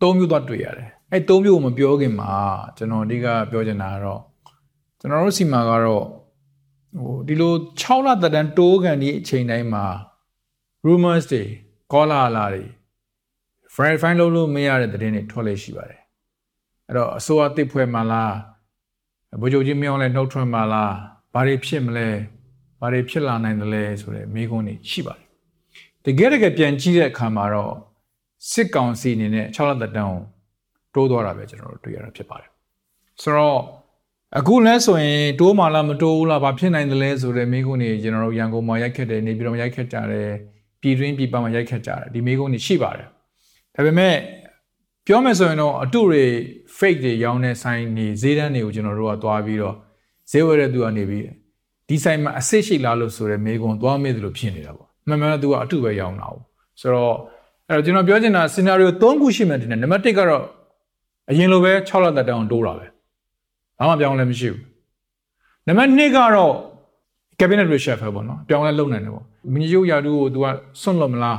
E: ၃မျိုးသွားတွေ့ရတယ်အဲ၃မျိုးကိုမပြောခင်မှာကျွန်တော်အဓိကပြောချင်တာကတော့ကျွန်တော်တို့စီမှာကတော့ဟိုဒီလို6လသက်တမ်းတိုးကန်ဒီအချိန်တိုင်းမှာ rumors တွေကောလာလာတွေ verify လုပ်လို့မရတဲ့သတင်းတွေထွက်လေရှိပါတယ်အဲ့တော့အစိုးရတစ်ဖွဲ့မှလားဗိုလ်ချုပ်ကြီးမြောင်းလဲနှုတ်ထွက်မှလားဘာတွေဖြစ်မလဲ ဘာတွေဖြစ်လာနိုင်တယ်လဲဆိုတဲ့မိကုန်းတွေရှိပါတယ်တကယ်တကယ်ပြန်ကြည့်တဲ့အခါမှာတော့စစ်ကောင်စီအနေနဲ့6လသက်တမ်းကိုတိုးသွားတာပဲကျွန်တော်တို့တွေ့ရတာဖြစ်ပါတယ်ဆိုတော့အခုလဲဆိုရင်တိုးမှလားမတိုးဘူးလားဘာဖြစ်နိုင်တယ်လဲဆိုတဲ့မိကုန်းတွေကျွန်တော်တို့ရန်ကုန်မှာရိုက်ခတ်တယ်နေပြည်တော်မှာရိုက်ခတ်ကြတယ်ပြည်တွင်းပြည်ပမှာရိုက်ခတ်ကြတယ်ဒီမိကုန်းတွေရှိပါတယ်ဒါပေမဲ့ပြောမယ်ဆိုရင်တော့အတုတွေ fake တွေရောင်းတဲ့ဆိုင်နေဈေးတန်းတွေကိုကျွန်တော်တို့ကသွားပြီးတော့ဈေးဝယ်တဲ့သူကနေပြီး ဒီဆိုင်မှာအစစ်ရှိလားလို့ဆိုတဲ့မေကွန်သွားမေးသလိုဖြစ်နေတာပေါ့မှန်မှန်တော့သူကအတုပဲရောင်းတာဘူးဆိုတော့အဲ့တော့ကျွန်တော်ပြောချင်တာ scenario 3ခုရှိမှတင်တယ်နံပါတ်1ကတော့အရင်လိုပဲ6လသက်တောင်တိုးတာပဲဘာမှပြောင်းလဲမရှိဘူးနံပါတ်2ကတော့ cabinet reshuffle ပေါ့နော်ပြောင်းလဲလုပ်နိုင်တယ်ပေါ့မင်းရုပ်ရာတူကို तू ကစွန့်လို့မလား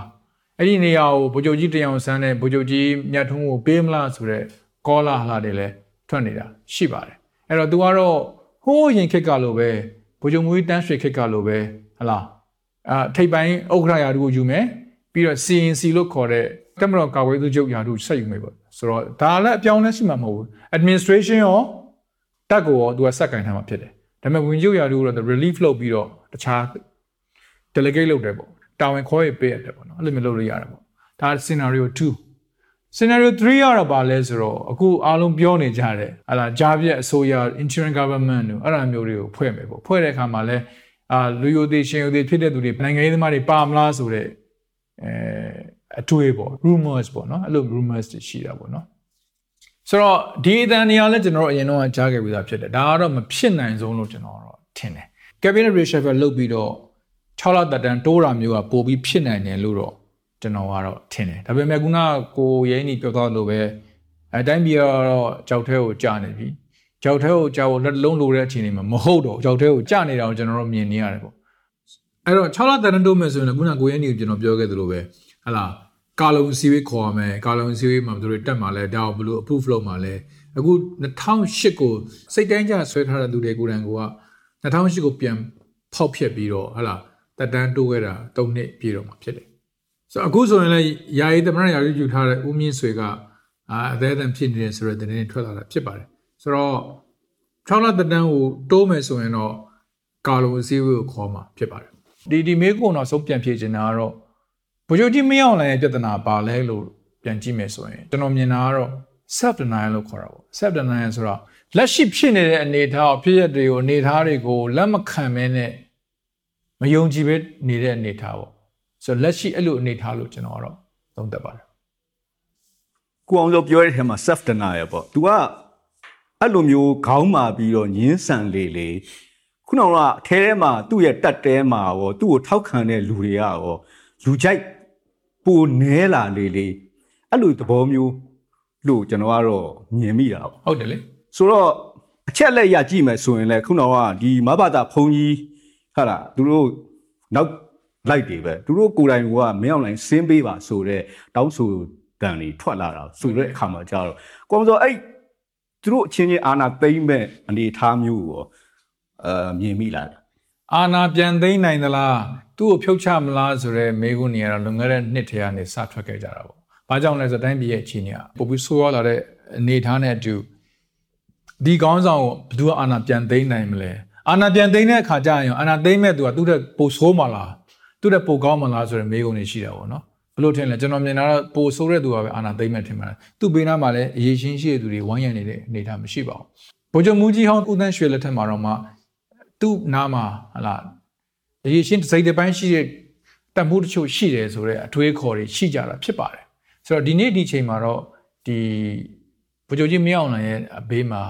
E: အဲ့ဒီနေရာကိုဗိုလ်ချုပ်ကြီးတရောင်ဆန်းနဲ့ဗိုလ်ချုပ်ကြီးမြတ်ထုံးကိုပေးမလားဆိုတော့ကောလာဟလာတွေလည်းထွက်နေတာရှိပါတယ်အဲ့တော့ तू ကတော့ဟိုးရင်ခက်ကလိုပဲ ဗိုလ်ချုပ်မွေးတန်းရွှေခက်ကလိုပဲဟလားအာထိပ်ပိုင်းဥက္ခရာရာတူကိုယူမယ်ပြီးတော့ CNC လို့ခေါ်တဲ့တက်မတော်ကာကွယ်သူချုပ်ရာတူဆက်ယူမယ်ပေါ့ဆိုတော့ဒါလည်းအပြောင်းလဲရှိမှာမဟုတ်ဘူး administration ရောတက်ကိုရော तू ကစက်ကင်ထားမှာဖြစ်တယ်ဒါပေမဲ့ဝင်ချုပ်ရာတူကတော့ relief လုပ်ပြီးတော့တခြား delegate လုပ်တယ်ပေါ့တာဝန်ခေါ်ရပေးရတယ်ပေါ့နော်အဲ့လိုမျိုးလုပ်လို့ရတယ်ပေါ့ဒါ scenario 2 scenario 3ကတော့ပါလဲဆိုတော့အခုအားလုံးပြောနေကြတယ်ဟာလာဂျာပြက်အစိုးရ insurance government တို့အဲ့ဒါမျိုးတွေကိုဖွဲ့မယ်ပေါ့ဖွဲ့တဲ့အခါမှာလဲအာလူယိုသေးရှင်ယိုသေးဖြစ်တဲ့သူတွေနိုင်ငံရေးသမားတွေပါမလားဆိုတော့အဲအတွေ့ပေါ့ rumors ပေါ့နော်အဲ့လို rumors တွေရှိတာပေါ့နော်ဆိုတော့ဒီအတန်နေရာလဲကျွန်တော်တို့အရင်တော့ကြားခဲ့ပြီးသားဖြစ်တယ်ဒါကတော့မဖြစ်နိုင်ဆုံးလို့ကျွန်တော်တော့ထင်တယ် cabinet reshuffle လုပ်ပြီးတော့6လတက်တန်းတိုးတာမျိုးကပိုပြီးဖြစ်နိုင်တယ်လို့တော့ ကျွန်တော်ကတော့ထင်တယ်ဒါပေမဲ့ခုနကိုရဲနီပြောသွားလို့ပဲအတိုင်းပြည်ကတော့ကြောက်ထဲကိုကြာနေပြီကြောက်ထဲကိုကြာဖို့လက်လုံးလိုတဲ့အခြေအနေမှာမဟုတ်တော့ကြောက်ထဲကိုကြာနေတာကိုကျွန်တော်တို့မြင်နေရတယ်ပေါ့အဲ့တော့6လတက်တန်းတိုးမယ်ဆိုရင်ခုနကိုရဲနီကိုကျွန်တော်ပြောခဲ့သလိုပဲဟလာကာလုံစီဝေးခေါ်ရမယ်ကာလုံစီဝေးမှာတို့တက်မှာလဲဒါကိုဘယ်လို approve လုပ်မှာလဲအခု2008ကိုစိတ်တိုင်းကြဆွဲထားတဲ့သူတွေကိုယ်တိုင်က2008ကိုပြန်ဖောက်ဖြက်ပြီးတော့ဟလာတက်တန်းတိုးခဲ့တာ၃နှစ်ပြည့်တော့မှာဖြစ်တယ် ဆိုတော့အခုဆိုရင်လည်းယာယီသမရယာယီယူထားတဲ့ဦးမြင့်ဆွေကအာအသေးအံဖြစ်နေတယ်ဆိုတဲ့သတင်းထွက်လာတာဖြစ်ပါတယ်ဆိုတော့6လတက်တန်းကိုတိုးမယ်ဆိုရင်တော့ကာလုံအစည်းအဝေးကိုခေါ်မှာဖြစ်ပါတယ်ဒီဒီမေးခွန်းတော့ဆုံးပြန်ဖြေချင်တာကတော့ဗိုလ်ချုပ်ကြီးမင်းအောင်လှိုင်ရဲ့ပြဿနာပါလဲလို့ပြန်ကြည့်မယ်ဆိုရင်ကျွန်တော်မြင်တာကတော့ self denial လို့ခေါ်တာပေါ့ self denial ဆိုတော့လက်ရှိဖြစ်နေတဲ့အနေအထားကိုဖြစ်ရတွေကိုအနေအထားတွေကိုလက်မခံမဲနဲ့မယုံကြည်ပဲနေတဲ့အနေအထားပေါ့ ဆိုတော့လက်ရှိအဲ့လိုအနေအထားလို့ကျွန်တော်ကတော့သုံးသပ်ပါတယ်
B: ကိုအောင်စောပြောတဲ့ထဲမှာ self denial ပေါ့ तू ကအဲ့လိုမျိုးခေါင်းမာပြီးတော့ညင်းဆန်လေလေခုနကအထဲထဲမှာသူ့ရဲ့တက်တဲမှာရောသူ့ကိုထောက်ခံတဲ့လူတွေကရောလူကြိုက်ပိုနဲလာလေလေအဲ့လိုသဘောမျိုးလို့ကျွန်တော်ကတော့မြင်မိတာပေါ့
E: ဟုတ်တယ်လေ
B: ဆိုတော့အချက်လက်ရကြည့်မယ်ဆိုရင်လည်းခုနကဒီမဘာသာဖုံကြီးဟာလားသူတို့နောက် လိုက်တွေပဲသူတို့ကိုယ်တိုင်ကမင်းအောင်လိုင်းစင်းပေးပါဆိုတော့တောင်းဆိုတန်တွေထွက်လာတာဆိုတဲ့အခါမှာကြာတော့ကိုအောင်စောအဲ့သူတို့အချင်းချင်းအာနာသိမ့်မဲ့အနေအထားမျိုးကိုအာမြင်မိလား
E: အာနာပြန်သိမ်းနိုင်သလားသူ့ကိုဖြုတ်ချမလားဆိုတော့မေကုန်းနေရတော့လွန်ခဲ့တဲ့နှစ်ထဲကနေစထွက်ခဲ့ကြတာပေါ့။ဘာကြောင့်လဲဆိုတော့တိုင်းပြည်ရဲ့အခြေအနေကပိုပြီးဆိုးရွားလာတဲ့အနေအထားနဲ့အတူဒီကောင်းဆောင်ကိုဘယ်သူကအာနာပြန်သိမ်းနိုင်မလဲ။အာနာပြန်သိမ်းတဲ့အခါကျရင်အာနာသိမ်းမဲ့သူကသူ့တဲ့ပိုဆိုးမလား။ သူ့တဲ့ပိုကောင်းမလားဆိုတော့မေကုန်းနေရှိတာပေါ့နော်။ဘလို့ထင်လဲကျွန်တော်မြင်တာတော့ပိုဆိုးတဲ့သူကပဲအာနာသိမ်းမဲ့ထင်ပါတယ်။သူ့ဘေးနားမှာလည်းအရေးရှင်းရှိတဲ့သူတွေဝိုင်းရံနေတဲ့အနေအထားမရှိပါဘူး။ဗိုလ်ချုပ်မူကြီးဟောင်းဦးသန်းရွှေလက်ထက်မှာတော့မှသူ့နားမှာဟလာအရေးရှင်းစိတ်တစ်ပိုင်းရှိတဲ့တတ်မှုတချို့ရှိတယ်ဆိုတော့အထွေးခေါ်တွေရှိကြတာဖြစ်ပါတယ်ဆိုတော့ဒီနေ့ဒီချိန်မှာတော့ဒီဗိုလ်ချုပ်ကြီးမင်းအောင်လှိုင်ရဲ့အဘေးမှာ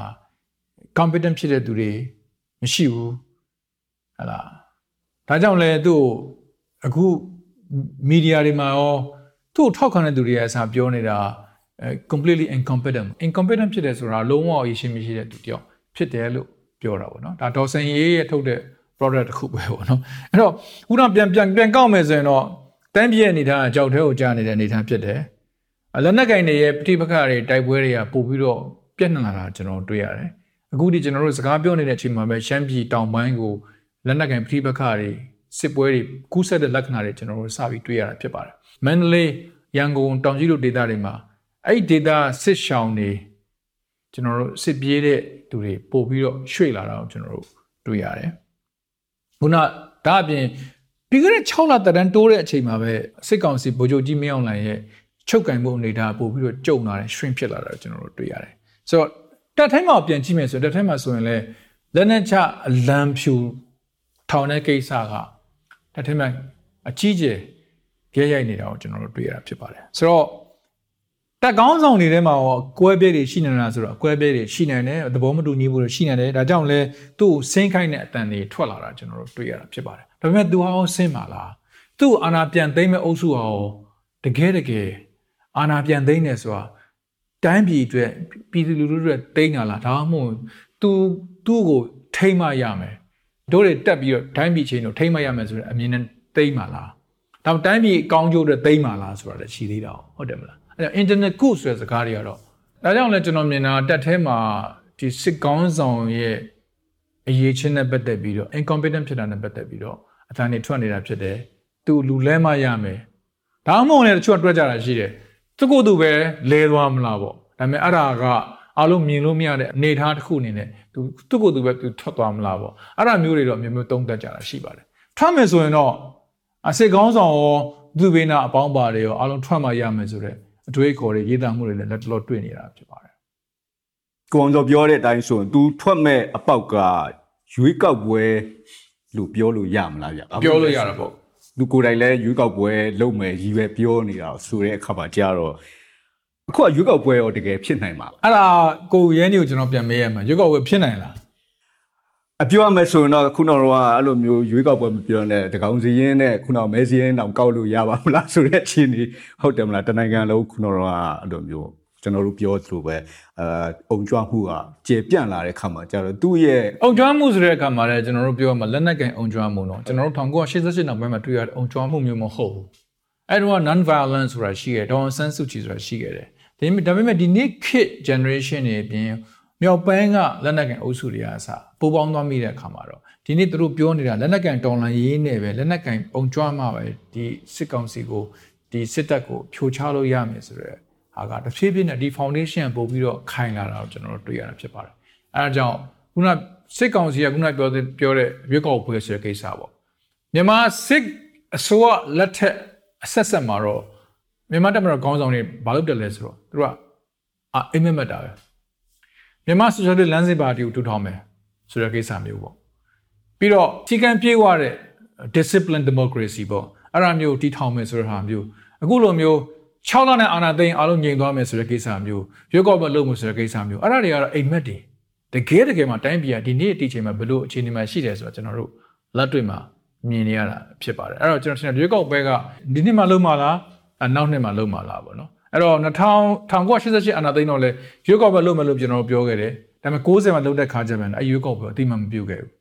E: competent ဖြစ်တဲ့သူတွေမရှိဘူးဟလာဒါကြောင့်လဲသူ့ အခုမီဒီယာတွေမှာရောသူ့ကိုထောက်ခံတဲ့သူတွေကအစားပြောနေတာအဲ completely incompetent incompetent ဖြစ်တယ်ဆိုတာလုံးဝအရေးရှင်းမရှိတဲ့သူတယောက်ဖြစ်တယ်လို့ပြောတာပေါ့နော်ဒါဒေါ်စင်ရေးရဲ့ထုတ်တဲ့ product တစ်ခုပဲပေါ့နော်အဲ့တော့ခုနပြန်ပြန်ပြန်ကောက်မယ်ဆိုရင်တော့တန်းပြည့်အနေထားအကြောက်သေးကိုကြားနေတဲ့အနေထားဖြစ်တယ်လက်နက်ကင်တွေရဲ့ပဋိပက္ခတွေတိုက်ပွဲတွေကပို့ပြီးတော့ပြက်နှံလာတာကျွန်တော်တွေ့ရတယ်အခုဒီကျွန်တော်တို့စကားပြောနေတဲ့အချိန်မှာပဲရှမ်းပြည်တောင်ပိုင်းကိုလက်နက်ကင်ပဋိပက္ခတွေ စစ်ပွဲတွေကူးဆက်တဲ့လက္ခဏာတွေကျွန်တော်တို့စပြီးတွေ့ရတာဖြစ်ပါတယ်မန္တလေးရန်ကုန်တောင်ကြီးတို့ဒေသတွေမှာအဲ့ဒီဒေသစစ်ရှောင်းတွေကျွန်တော်တို့စစ်ပြေးတဲ့သူတွေပို့ပြီးတော့ရွှေ့လာတာကိုကျွန်တော်တို့တွေ့ရတယ်ခုနဒါအပြင်ပြီးခဲ့တဲ့6လတန်းတိုးတဲ့အချိန်မှာပဲစစ်ကောင်စီဗိုလ်ချုပ်ကြီးမင်းအောင်လှိုင်ရဲ့ချုပ်ကင်မှုအနေထားပို့ပြီးတော့ကြုံလာတယ် shrink ဖြစ်လာတာကျွန်တော်တို့တွေ့ရတယ်ဆိုတော့တက်ထိုင်းမှာပြန်ကြည့်မယ်ဆိုတက်ထိုင်းမှာဆိုရင်လည်းလက်နက်ချအလံဖြူထောင်တဲ့ကိစ္စက တက်ထိုင်းမှာအကြီးကျယ်ပြည့်ရိုက်နေတာကိုကျွန်တော်တို့တွေ့ရတာဖြစ်ပါတယ်ဆိုတော့တက်ကောင်းဆောင်တွေထဲမှာရောကွဲပြဲတွေရှိနေတာဆိုတော့ကွဲပြဲတွေရှိနေတယ်သဘောမတူညီဘူးတွေရှိနေတယ်ဒါကြောင့်လဲသူ့ကိုဆင်းခိုင်းတဲ့အတန်တွေထွက်လာတာကျွန်တော်တို့တွေ့ရတာဖြစ်ပါတယ်ဒါပေမဲ့သူဟာရောဆင်းပါလားသူ့အာနာပြန်သိမ်းမဲ့အုပ်စုဟာရောတကယ်တကယ်အာနာပြန်သိမ်းနေဆိုတာတိုင်းပြည်အတွက်ပြည်သူလူထုတွေတိတ်နာလားဒါမှမဟုတ်သူသူ့ကိုထိမ့်မရမယ် တို့တွေတက်ပြီးတော့တိုင်းပြည်ချင်းကိုထိမ့်မရမယ်ဆိုတဲ့အမြင်နဲ့တိမ့်ပါလားဒါမှတိုင်းပြည်အကောင်းကျိုးတွေတိမ့်ပါလားဆိုတာလည်းရှိသေးတာဟုတ်တယ်မလားအဲ့တော့ internet ကုဆိုတဲ့စကားတွေကတော့ဒါကြောင့်လည်းကျွန်တော်မြင်တာတက်ထဲမှာဒီစစ်ကောင်းဆောင်ရဲ့အရေးချင်းနဲ့ပတ်သက်ပြီးတော့ incompetent ဖြစ်တာနဲ့ပတ်သက်ပြီးတော့အတန်းတွေထွက်နေတာဖြစ်တယ်သူလူလဲမရမယ်ဒါမှမဟုတ်လည်းတချို့ကတွက်ကြတာရှိတယ်သူကိုယ်သူပဲလဲသွားမလားပေါ့ဒါပေမဲ့အဲ့ဒါက အလုံးမြင်လို့မရတဲ့အနေအထားတစ်ခုအနေနဲ့သူသူကိုယ်သူပဲသူထွက်သွားမလားပေါ့အဲ့ဒါမျိုးတွေတော့မျိုးမျိုးသုံးသပ်ကြတာရှိပါတယ်ထွက်မယ်ဆိုရင်တော့အစစ်ကောင်းဆောင်ရောသူဘေးနာအပေါင်းပါတွေရောအလုံးထွက်မှရမယ်ဆိုတော့အတွေးခေါ်တွေရေးသားမှုတွေလည်းလက်တလောတွေ့နေတာဖြစ်ပါတယ်
B: ကိုအောင်စောပြောတဲ့အတိုင်းဆိုရင် तू ထွက်မဲ့အပေါက်ကရွေးကောက်ပွဲလို့ပြောလို့ရမလားဗျ
E: ပြောလို့ရတာပေါ့
B: သူကိုယ်တိုင်လည်းရွေးကောက်ပွဲလုပ်မယ်ရည်ပဲပြောနေတာဆိုတဲ့အခါမှာကြာတော့ အခုကရွေးကောက်ပွဲရောတကယ်ဖြစ်နိုင်မှာလား
E: အဲ့ဒါကိုရဲနေကိုကျွန်တော်ပြန်မေးရမှာရွေးကောက်ပွဲဖြစ်နိုင်လား
B: အပြောရမယ်ဆိုရင်တော့ခုနကတော့အဲ့လိုမျိုးရွေးကောက်ပွဲမပြောနဲ့တကောင်စီရင်နဲ့ခုနကမဲစီရင်တောင်ကောက်လို့ရပါမလားဆိုတဲ့အခြေအနေဟုတ်တယ်မလားတနိုင်ငံလုံးခုနကတော့အဲ့လိုမျိုးကျွန်တော်တို့ပြောသလိုပဲအဲအုံကြွမှုကကျေပြန့်လာတဲ့ခါမှာကျတော့သူ့ရဲ့
E: အုံကြွားမှုဆိုတဲ့အခါမှာလည်းကျွန်တော်တို့ပြောမှာလက်နက်ကင်အုံကြွားမှုတော့ကျွန်တော်တို့1988နောက်ပိုင်းမှာတွေ့ရတဲ့အုံကြွားမှုမျိုးမဟုတ်ဘူး အဲ့တော့ non violence ဆိုတာရှိခဲ့ဒေါ်ဆန်းစုကြည်ဆိုတာရှိခဲ့တယ်ဒါပေမဲ့ဒါပေမဲ့ဒီနေ့ kid generation တွေအပြင်မြောက်ပိုင်းကလက်နက်ကင်အုပ်စုတွေအားစပိုးပေါင်းသွားမိတဲ့အခါမှာတော့ဒီနေ့သူတို့ပြောနေတာလက်နက်ကင်တော်လန်ရေးနဲ့ပဲလက်နက်ကင်အုံကြွားမှပဲဒီစစ်ကောင်စီကိုဒီစစ်တပ်ကိုဖြိုချလို့ရမယ်ဆိုတော့ဟာကတစ်ဖြည်းဖြည်းနဲ့ဒီ foundation ပို့ပြီးတော့ခိုင်လာတာကိုကျွန်တော်တို့တွေ့ရတာဖြစ်ပါတယ်အဲဒါကြောင့်ခုနစစ်ကောင်စီကခုနပြောတဲ့ပြောတဲ့ရွေးကောက်ပွဲဆိုတဲ့ကိစ္စပေါ့မြန်မာစစ်အစိုးရလက်ထက် အဆက်ဆက်မှာတော့မြန်မာတပ်မတော်ခေါင်းဆောင်တွေဘာလုပ်တယ်လဲဆိုတော့သူတို့ကအာအိမ်မက်မက်တာပဲမြန်မာဆိုရှယ်လစ်လမ်းစဉ်ပါတီကိုထူထောင်မယ်ဆိုတဲ့ကိစ္စမျိုးပေါ့ပြီးတော့စီကံပြေးွားတဲ့ discipline democracy ပေါ့အဲ့ဒါမျိုးတီထောင်မယ်ဆိုတဲ့ဟာမျိုးအခုလိုမျိုး6လနဲ့အာဏာသိမ်းအားလုံးငြိမ်သွားမယ်ဆိုတဲ့ကိစ္စမျိုးရွေးကောက်ပွဲလုပ်မယ်ဆိုတဲ့ကိစ္စမျိုးအဲ့ဒါတွေကတော့အိမ်မက်တွေတကယ်တကယ်မှာတိုင်းပြည်ကဒီနေ့အတိအချိန်မှာဘလို့အခြေအနေမှာရှိတယ်ဆိုတော့ကျွန်တော်တို့လက်တွေ့မှာ မြင်နေရတာဖြစ်ပါတယ်အဲ့တော့ကျွန်တော်ထင်တယ်ရွေးကောက်ပွဲကဒီနှစ်မှာလုပ်မှာလားနောက်နှစ်မှာလုပ်မှာလားပေါ့နော်အဲ့တော့2000 1988အာဏာသိမ်းတော့လဲရွေးကောက်ပွဲလုပ်မယ်လို့ကျွန်တော်ပြောခဲ့တယ်ဒါပေမဲ့90မှာလုပ်တဲ့ခါကျမှအဲ့ရွေးကောက်ပွဲအတိမမပြုတ်ခဲ့ဘူး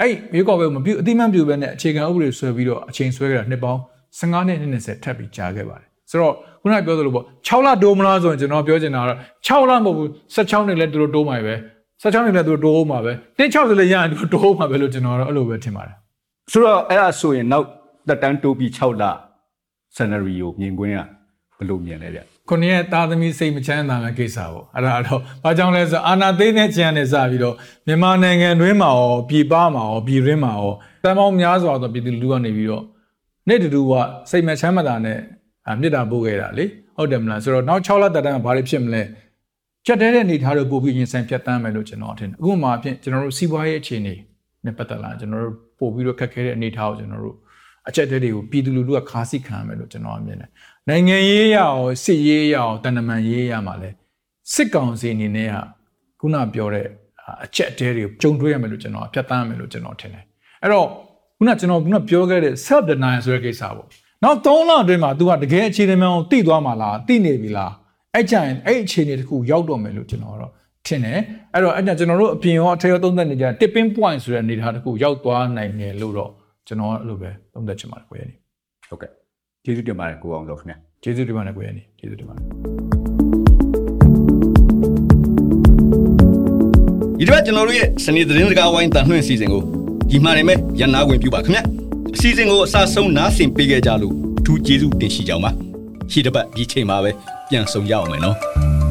E: အဲ့ရွေးကောက်ပွဲမပြုတ်အတိမပြုတ်ပဲနဲ့အခြေခံဥပဒေဆွဲပြီးတော့အချိန်ဆွဲခဲ့တာနှစ်ပေါင်း15နှစ်20ထပ်ပြီးကြာခဲ့ပါတယ်ဆိုတော့ခုနပြောသလိုပေါ့6လတိုးမလားဆိုရင်ကျွန်တော်ပြောချင်တာကတော့6လမဟုတ်ဘူး16နှစ်လည်းသူတို့တိုးမှာပဲ16နှစ်လည်းသူတို့တိုးမှာပဲ160လည်းရရင်သူတို့တိုးမှာပဲလို့ကျွန်တော်ကတော့အဲ့လိုပဲထင်ပါတယ်
B: ဆိုတော့အဲ့ဒါဆိုရင်နောက်တက်တန်းတိုးပြီး6လ scenario မြင်ကွင်းကဘယ်လိုမြင်လဲဗျ
E: ခုနှစ်ရဲ့သားသမီးစိတ်မချမ်းသာမဲ့ကိစ္စပေါ့အဲ့ဒါတော့ဘာကြောင့်လဲဆိုအာနာသိတဲ့ချမ်းနဲ့စပြီးတော့မြန်မာနိုင်ငံတွင်းမှာရောပြည်ပမှာရောပြည်ရင်းမှာရောတန်ပေါင်းများစွာသောပြည်သူလူထုကနေပြီးတော့နေ့တူတူကစိတ်မချမ်းသာနဲ့မြစ်တာပို့ခဲ့တာလေဟုတ်တယ်မလားဆိုတော့နောက်6လတက်တန်းကဘာတွေဖြစ်မလဲချက်တဲတဲ့အနေထားတို့ပို့ပြီးရင်ဆိုင်ဖြတ်တန်းမယ်လို့ကျွန်တော်ထင်တယ်အခုမှအဖြစ်ကျွန်တော်တို့စီးပွားရေးအခြေအနေနဲ့ပတ်သက်လာကျွန်တော်တို့ ပို့ပြီးတော့ခက်ခဲတဲ့အနေထားကိုကျွန်တော်တို့အချက်တဲတွေကိုပြည်သူလူထုကခါးစိခံရမယ်လို့ကျွန်တော်မြင်တယ်နိုင်ငံရေးရအောင်စစ်ရေးရအောင်တန်တမန်ရေးရမှာလဲစစ်ကောင်စီအနေနဲ့ကခုနပြောတဲ့အချက်တဲတွေကိုကြုံတွေ့ရမယ်လို့ကျွန်တော်ဖြတ်တန်းရမယ်လို့ကျွန်တော်ထင်တယ်အဲ့တော့ခုနကျွန်တော်ခုနပြောခဲ့တဲ့ self denial ဆိုတဲ့ကိစ္စပေါ့နောက်3လအတွင်းမှာ तू ကတကယ်အခြေအနေမှန်ကိုသိသွားမှာလားသိနေပြီလားအဲ့ကြရင်အဲ့အခြေအနေတခုရောက်တော့မယ်လို့ကျွန်တော်တော့ ထင်တယ်အဲ့တော့အဲ့ကြကျွန်တော်တို့အပြင်ရောအထက်ရောသုံးသပ်နေကြ tipping point ဆိုတဲ့အနေအထားတခုရောက်သွားနိုင်တယ်လို့တော့ကျွန်တော်အဲ့လိုပဲသုံးသပ်ချင်ပါတယ်ကိုရည်
B: ဟုတ်ကဲ့ကျေးဇူးတင်ပါတယ်ကိုအောင်စောခင်ဗျာ
E: ကျေးဇူးတင်ပါတယ်ကိုရည်ကျေးဇူးတင်ပါတယ်
B: ဒီတစ်ပတ်ကျွန်တော်တို့ရဲ့စနေသတင်းစကားဝိုင်းတန်လှည့်စီစဉ်ကိုဒီမှာနေမဲ့ရန်နာဝင်ပြပါခင်ဗျအစီအစဉ်ကိုအစားဆုံးနားဆင်ပေးခဲ့ကြလို့အထူးကျေးဇူးတင်ရှိကြောင်းပါရှိတစ်ပတ်ဒီချိန်မှာပဲပြန်ဆောင်ကြအောင်မယ်နော်